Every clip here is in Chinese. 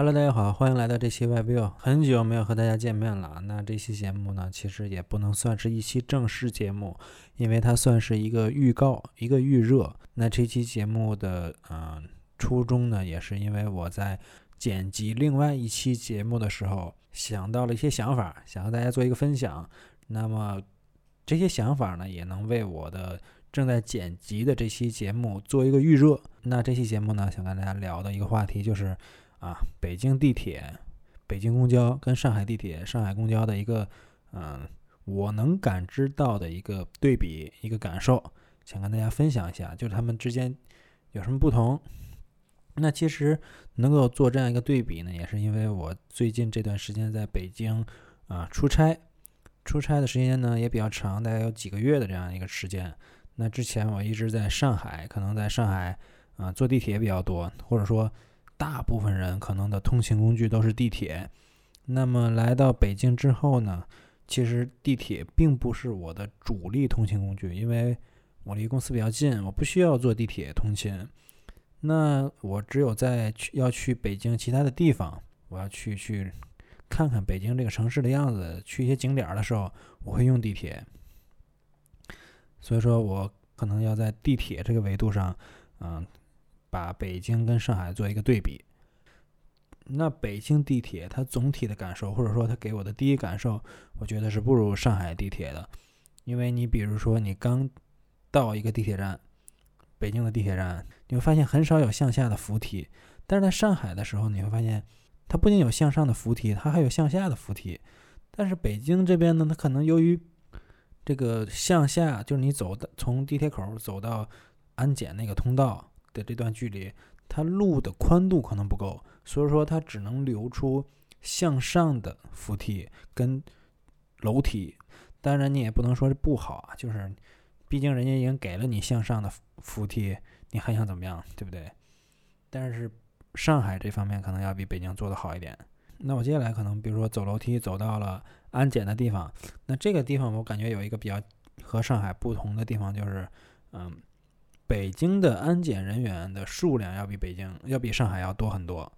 Hello，大家好，欢迎来到这期外 view。很久没有和大家见面了。那这期节目呢，其实也不能算是一期正式节目，因为它算是一个预告，一个预热。那这期节目的嗯初衷呢，也是因为我在剪辑另外一期节目的时候，想到了一些想法，想和大家做一个分享。那么这些想法呢，也能为我的正在剪辑的这期节目做一个预热。那这期节目呢，想跟大家聊的一个话题就是。啊，北京地铁、北京公交跟上海地铁、上海公交的一个，嗯，我能感知到的一个对比、一个感受，想跟大家分享一下，就是他们之间有什么不同。那其实能够做这样一个对比呢，也是因为我最近这段时间在北京啊出差，出差的时间呢也比较长，大概有几个月的这样一个时间。那之前我一直在上海，可能在上海啊坐地铁比较多，或者说。大部分人可能的通勤工具都是地铁，那么来到北京之后呢，其实地铁并不是我的主力通勤工具，因为我离公司比较近，我不需要坐地铁通勤。那我只有在去要去北京其他的地方，我要去去看看北京这个城市的样子，去一些景点的时候，我会用地铁。所以说我可能要在地铁这个维度上，嗯。把北京跟上海做一个对比，那北京地铁它总体的感受，或者说它给我的第一感受，我觉得是不如上海地铁的。因为你比如说你刚到一个地铁站，北京的地铁站，你会发现很少有向下的扶梯，但是在上海的时候，你会发现它不仅有向上的扶梯，它还有向下的扶梯。但是北京这边呢，它可能由于这个向下，就是你走的从地铁口走到安检那个通道。的这段距离，它路的宽度可能不够，所以说它只能留出向上的扶梯跟楼梯。当然，你也不能说是不好啊，就是毕竟人家已经给了你向上的扶梯，你还想怎么样，对不对？但是上海这方面可能要比北京做的好一点。那我接下来可能，比如说走楼梯走到了安检的地方，那这个地方我感觉有一个比较和上海不同的地方，就是嗯。北京的安检人员的数量要比北京要比上海要多很多，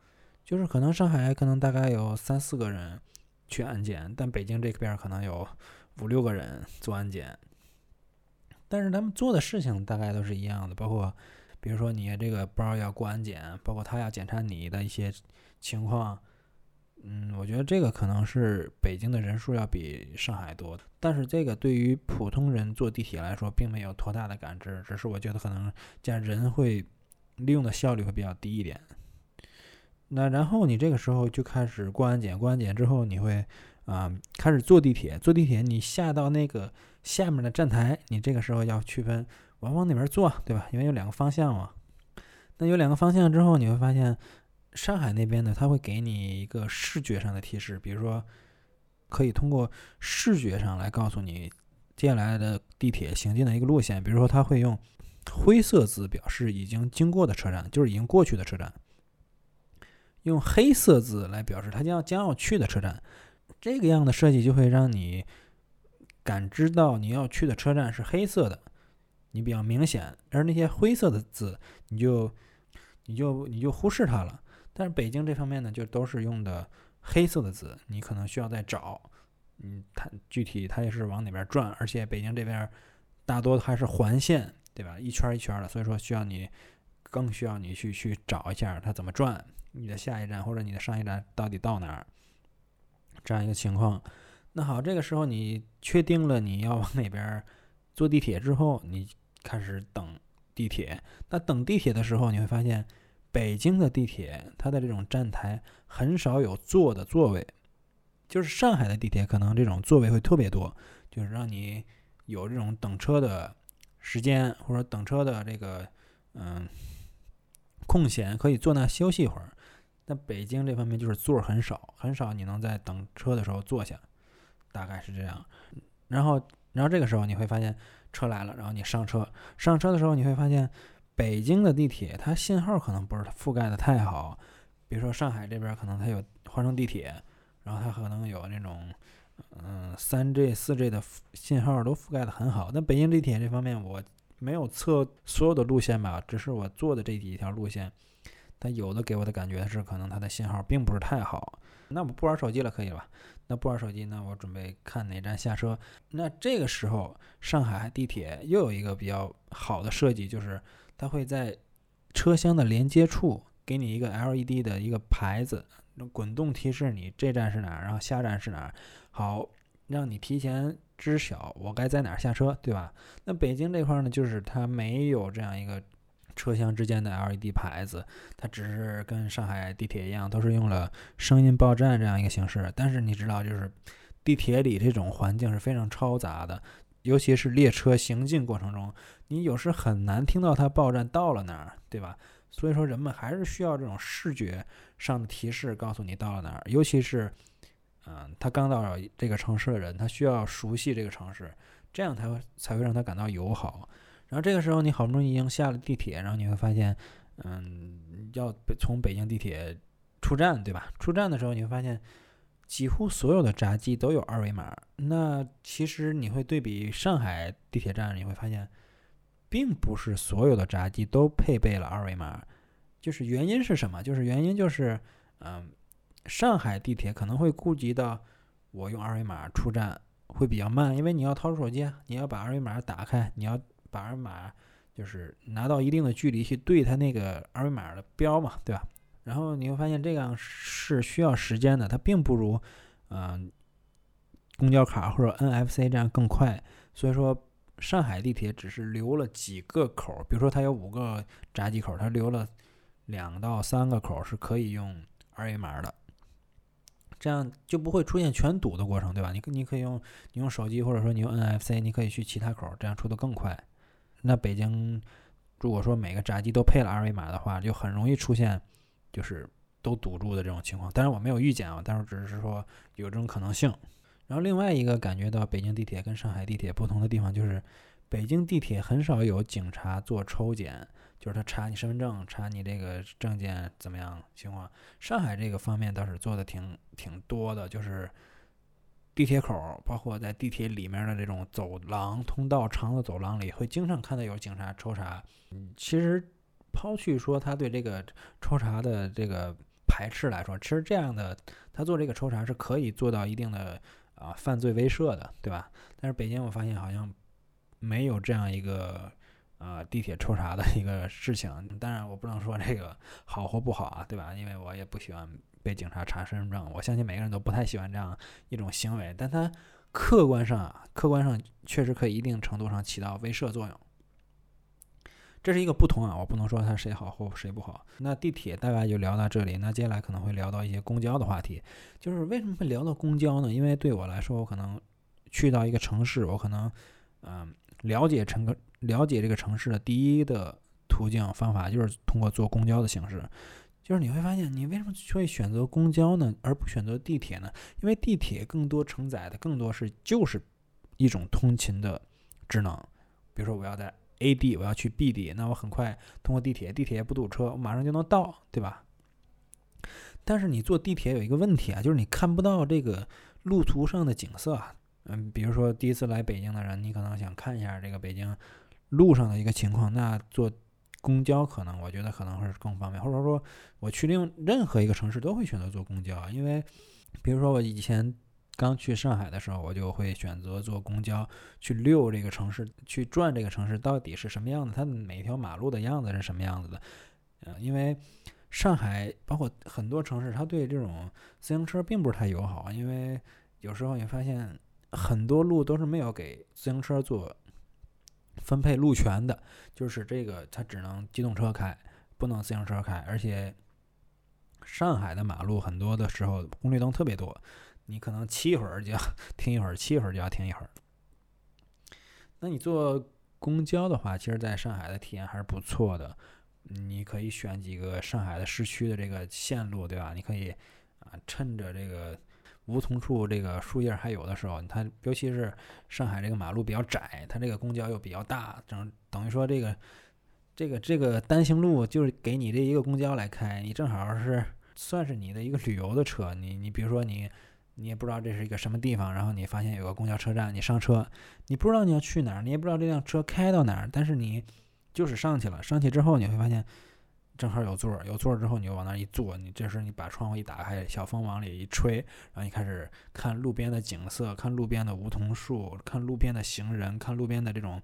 就是可能上海可能大概有三四个人去安检，但北京这边可能有五六个人做安检，但是他们做的事情大概都是一样的，包括比如说你这个包要过安检，包括他要检查你的一些情况。嗯，我觉得这个可能是北京的人数要比上海多，但是这个对于普通人坐地铁来说，并没有多大的感知，只是我觉得可能这样人会利用的效率会比较低一点。那然后你这个时候就开始过安检，过安检之后你会啊开始坐地铁，坐地铁你下到那个下面的站台，你这个时候要区分我往哪边坐，对吧？因为有两个方向嘛。那有两个方向之后，你会发现。上海那边呢，他会给你一个视觉上的提示，比如说，可以通过视觉上来告诉你接下来的地铁行进的一个路线。比如说，他会用灰色字表示已经经过的车站，就是已经过去的车站；用黑色字来表示它将要将要去的车站。这个样的设计就会让你感知到你要去的车站是黑色的，你比较明显；而那些灰色的字，你就你就你就忽视它了。但是北京这方面呢，就都是用的黑色的字，你可能需要再找，嗯，它具体它也是往哪边转，而且北京这边大多还是环线，对吧？一圈一圈的，所以说需要你更需要你去去找一下它怎么转，你的下一站或者你的上一站到底到哪儿，这样一个情况。那好，这个时候你确定了你要往哪边坐地铁之后，你开始等地铁。那等地铁的时候，你会发现。北京的地铁，它的这种站台很少有坐的座位，就是上海的地铁可能这种座位会特别多，就是让你有这种等车的时间或者等车的这个嗯空闲，可以坐那休息一会儿。但北京这方面就是座很少，很少你能在等车的时候坐下，大概是这样。然后，然后这个时候你会发现车来了，然后你上车，上车的时候你会发现。北京的地铁，它信号可能不是覆盖的太好，比如说上海这边可能它有换乘地铁，然后它可能有那种，嗯，三 G、四 G 的信号都覆盖的很好。那北京地铁这方面，我没有测所有的路线吧，只是我坐的这几条路线，但有的给我的感觉是可能它的信号并不是太好。那我不玩手机了，可以吧？那不玩手机，那我准备看哪站下车。那这个时候，上海地铁又有一个比较好的设计，就是它会在车厢的连接处给你一个 LED 的一个牌子，滚动提示你这站是哪儿，然后下站是哪儿，好让你提前知晓我该在哪儿下车，对吧？那北京这块呢，就是它没有这样一个。车厢之间的 LED 牌子，它只是跟上海地铁一样，都是用了声音报站这样一个形式。但是你知道，就是地铁里这种环境是非常嘈杂的，尤其是列车行进过程中，你有时很难听到它报站到了哪儿，对吧？所以说，人们还是需要这种视觉上的提示，告诉你到了哪儿。尤其是，嗯，他刚到这个城市的人，他需要熟悉这个城市，这样才会才会让他感到友好。然后这个时候，你好不容易已经下了地铁，然后你会发现，嗯，要从北京地铁出站，对吧？出站的时候，你会发现，几乎所有的闸机都有二维码。那其实你会对比上海地铁站，你会发现，并不是所有的闸机都配备了二维码。就是原因是什么？就是原因就是，嗯，上海地铁可能会顾及到我用二维码出站会比较慢，因为你要掏出手机，你要把二维码打开，你要。把二维码就是拿到一定的距离去对它那个二维码的标嘛，对吧？然后你会发现这样是需要时间的，它并不如嗯公交卡或者 NFC 这样更快。所以说上海地铁只是留了几个口，比如说它有五个闸机口，它留了两到三个口是可以用二维码的，这样就不会出现全堵的过程，对吧？你你可以用你用手机或者说你用 NFC，你可以去其他口，这样出的更快。那北京，如果说每个闸机都配了二维码的话，就很容易出现就是都堵住的这种情况。但是我没有预见啊，但是只是说有这种可能性。然后另外一个感觉到北京地铁跟上海地铁不同的地方，就是北京地铁很少有警察做抽检，就是他查你身份证、查你这个证件怎么样情况。上海这个方面倒是做的挺挺多的，就是。地铁口，包括在地铁里面的这种走廊、通道、长的走廊里，会经常看到有警察抽查。嗯，其实抛去说他对这个抽查的这个排斥来说，其实这样的他做这个抽查是可以做到一定的啊犯罪威慑的，对吧？但是北京我发现好像没有这样一个啊地铁抽查的 一个事情。当然，我不能说这个好或不好啊，对吧？因为我也不喜欢。被警察查身份证，我相信每个人都不太喜欢这样一种行为，但它客观上啊，客观上确实可以一定程度上起到威慑作用。这是一个不同啊，我不能说它谁好或谁不好。那地铁大概就聊到这里，那接下来可能会聊到一些公交的话题，就是为什么会聊到公交呢？因为对我来说，我可能去到一个城市，我可能嗯了解乘客了解这个城市的第一的途径方法就是通过坐公交的形式。就是你会发现，你为什么会选择公交呢，而不选择地铁呢？因为地铁更多承载的更多是就是一种通勤的职能。比如说，我要在 A 地，我要去 B 地，那我很快通过地铁，地铁不堵车，我马上就能到，对吧？但是你坐地铁有一个问题啊，就是你看不到这个路途上的景色。嗯，比如说第一次来北京的人，你可能想看一下这个北京路上的一个情况，那坐。公交可能，我觉得可能会是更方便，或者说我去另任何一个城市都会选择坐公交，因为比如说我以前刚去上海的时候，我就会选择坐公交去溜这个城市，去转这个城市到底是什么样子，它每条马路的样子是什么样子的。嗯，因为上海包括很多城市，它对这种自行车并不是太友好，因为有时候你发现很多路都是没有给自行车做。分配路权的，就是这个，它只能机动车开，不能自行车开。而且，上海的马路很多的时候红绿灯特别多，你可能骑一会儿就要停一会儿，骑一会儿就要停一会儿。那你坐公交的话，其实在上海的体验还是不错的。你可以选几个上海的市区的这个线路，对吧？你可以啊，趁着这个。梧桐树这个树叶还有的时候，它尤其是上海这个马路比较窄，它这个公交又比较大，等等于说这个这个这个单行路就是给你这一个公交来开，你正好是算是你的一个旅游的车。你你比如说你你也不知道这是一个什么地方，然后你发现有个公交车站，你上车，你不知道你要去哪儿，你也不知道这辆车开到哪儿，但是你就是上去了。上去之后你会发现，正好有座儿，有座儿之后你就往那儿一坐，你这时候你把窗户一打开，小风往里一吹，然后你开始看路边的景色，看路边的梧桐树，看路边的行人，看路边的这种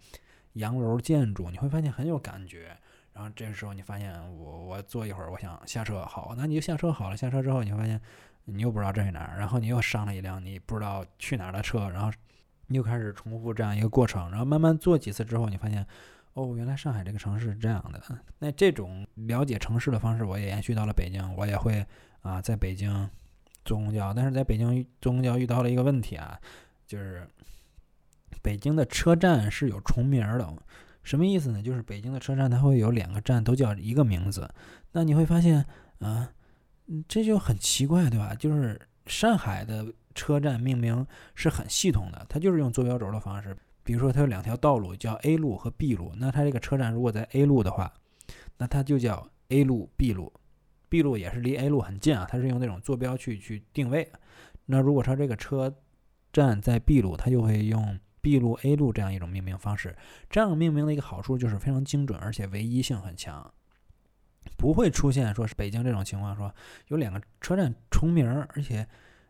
洋楼建筑，你会发现很有感觉。然后这时候你发现我我坐一会儿，我想下车，好，那你就下车好了。下车之后你会发现你又不知道这是哪儿，然后你又上了一辆你不知道去哪儿的车，然后你又开始重复这样一个过程，然后慢慢坐几次之后，你发现。哦，原来上海这个城市是这样的。那这种了解城市的方式，我也延续到了北京。我也会啊，在北京坐公交，但是在北京坐公交遇到了一个问题啊，就是北京的车站是有重名的。什么意思呢？就是北京的车站它会有两个站都叫一个名字。那你会发现啊，这就很奇怪，对吧？就是上海的车站命名是很系统的，它就是用坐标轴的方式。比如说，它有两条道路，叫 A 路和 B 路。那它这个车站如果在 A 路的话，那它就叫 A 路、B 路。B 路也是离 A 路很近啊，它是用那种坐标去去定位。那如果说这个车站在 B 路，它就会用 B 路、A 路这样一种命名方式。这样命名的一个好处就是非常精准，而且唯一性很强，不会出现说是北京这种情况，说有两个车站重名，而且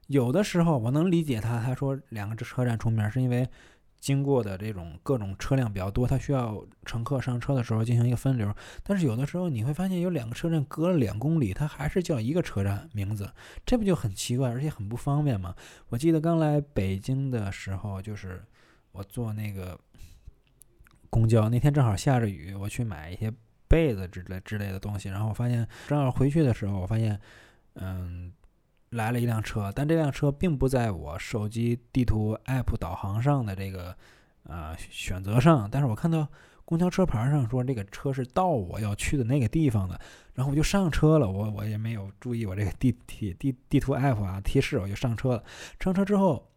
有的时候我能理解他，他说两个车站重名是因为。经过的这种各种车辆比较多，他需要乘客上车的时候进行一个分流。但是有的时候你会发现有两个车站隔了两公里，它还是叫一个车站名字，这不就很奇怪，而且很不方便吗？我记得刚来北京的时候，就是我坐那个公交，那天正好下着雨，我去买一些被子之类之类的东西，然后我发现正好回去的时候，我发现，嗯。来了一辆车，但这辆车并不在我手机地图 App 导航上的这个呃选择上，但是我看到公交车牌上说这个车是到我要去的那个地方的，然后我就上车了，我我也没有注意我这个地铁地地图 App 啊提示，我就上车了。上车之后，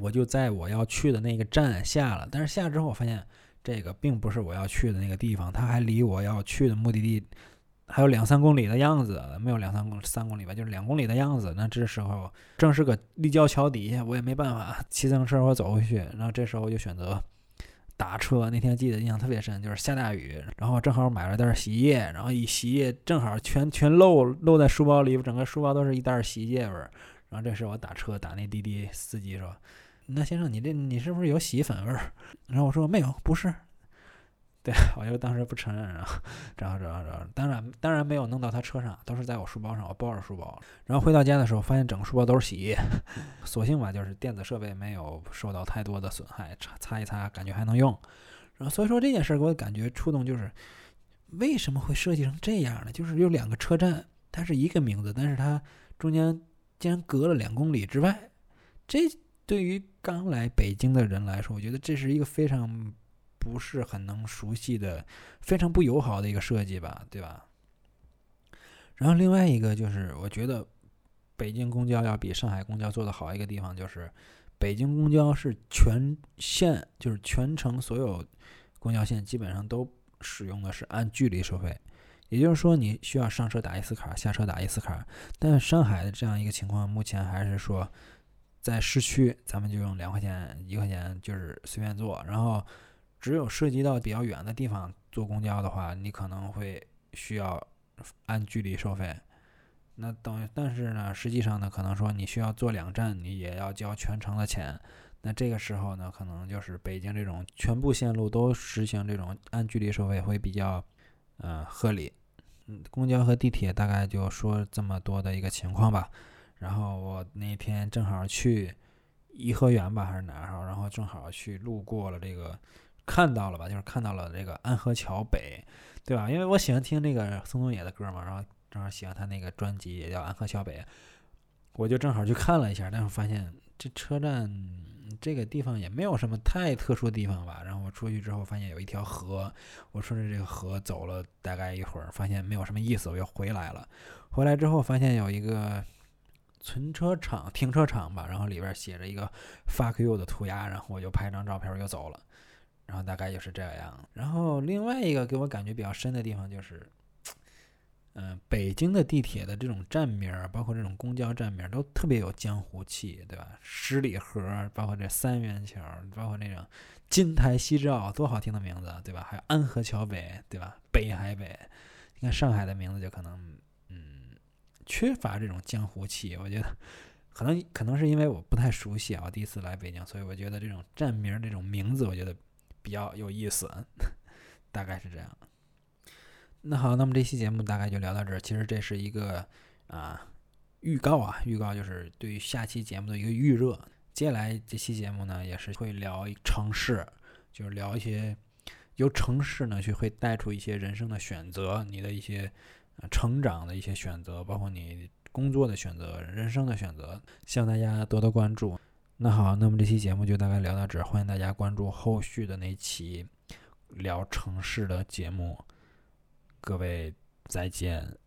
我就在我要去的那个站下了，但是下之后我发现这个并不是我要去的那个地方，它还离我要去的目的地。还有两三公里的样子，没有两三公三公里吧，就是两公里的样子。那这时候正是个立交桥底下，我也没办法骑自行车我走回去。然后这时候我就选择打车。那天记得印象特别深，就是下大雨，然后正好买了袋洗衣液，然后一洗衣液正好全全漏漏在书包里，整个书包都是一袋洗衣液味儿。然后这时候我打车打那滴滴司机说：“那先生，你这你是不是有洗衣粉味儿？”然后我说：“没有，不是。”对，我就当时不承认，然后，然后，然后，然后，当然，当然没有弄到他车上，都是在我书包上，我抱着书包。然后回到家的时候，发现整个书包都是洗衣液，所幸吧，就是电子设备没有受到太多的损害，擦擦一擦，感觉还能用。然后所以说这件事给我感觉触动，就是为什么会设计成这样呢？就是有两个车站，它是一个名字，但是它中间竟然隔了两公里之外。这对于刚来北京的人来说，我觉得这是一个非常。不是很能熟悉的，非常不友好的一个设计吧，对吧？然后另外一个就是，我觉得北京公交要比上海公交做的好一个地方，就是北京公交是全线，就是全程所有公交线基本上都使用的是按距离收费，也就是说你需要上车打一次卡，下车打一次卡。但上海的这样一个情况，目前还是说在市区咱们就用两块钱、一块钱就是随便坐，然后。只有涉及到比较远的地方坐公交的话，你可能会需要按距离收费。那等，但是呢，实际上呢，可能说你需要坐两站，你也要交全程的钱。那这个时候呢，可能就是北京这种全部线路都实行这种按距离收费会比较，呃，合理。嗯，公交和地铁大概就说这么多的一个情况吧。然后我那天正好去颐和园吧，还是哪儿？然后正好去路过了这个。看到了吧，就是看到了这个安河桥北，对吧？因为我喜欢听那个宋冬野的歌嘛，然后正好喜欢他那个专辑也叫安河桥北，我就正好去看了一下，但是发现这车站这个地方也没有什么太特殊的地方吧。然后我出去之后发现有一条河，我顺着这个河走了大概一会儿，发现没有什么意思，我又回来了。回来之后发现有一个存车场、停车场吧，然后里边写着一个 “fuck you” 的涂鸦，然后我就拍张照片又走了。然后大概就是这样。然后另外一个给我感觉比较深的地方就是，嗯，北京的地铁的这种站名儿，包括这种公交站名儿，都特别有江湖气，对吧？十里河，包括这三元桥，包括那种金台夕照，多好听的名字，对吧？还有安河桥北，对吧？北海北，你看上海的名字就可能，缺乏这种江湖气。我觉得可能可能是因为我不太熟悉啊，我第一次来北京，所以我觉得这种站名这种名字，我觉得比较有意思，大概是这样。那好，那么这期节目大概就聊到这儿。其实这是一个啊预告啊，预告就是对于下期节目的一个预热。接下来这期节目呢，也是会聊城市，就是聊一些。由城市呢，去会带出一些人生的选择，你的一些成长的一些选择，包括你工作的选择、人生的选择，希望大家多多关注。那好，那么这期节目就大概聊到这儿，欢迎大家关注后续的那期聊城市的节目。各位再见。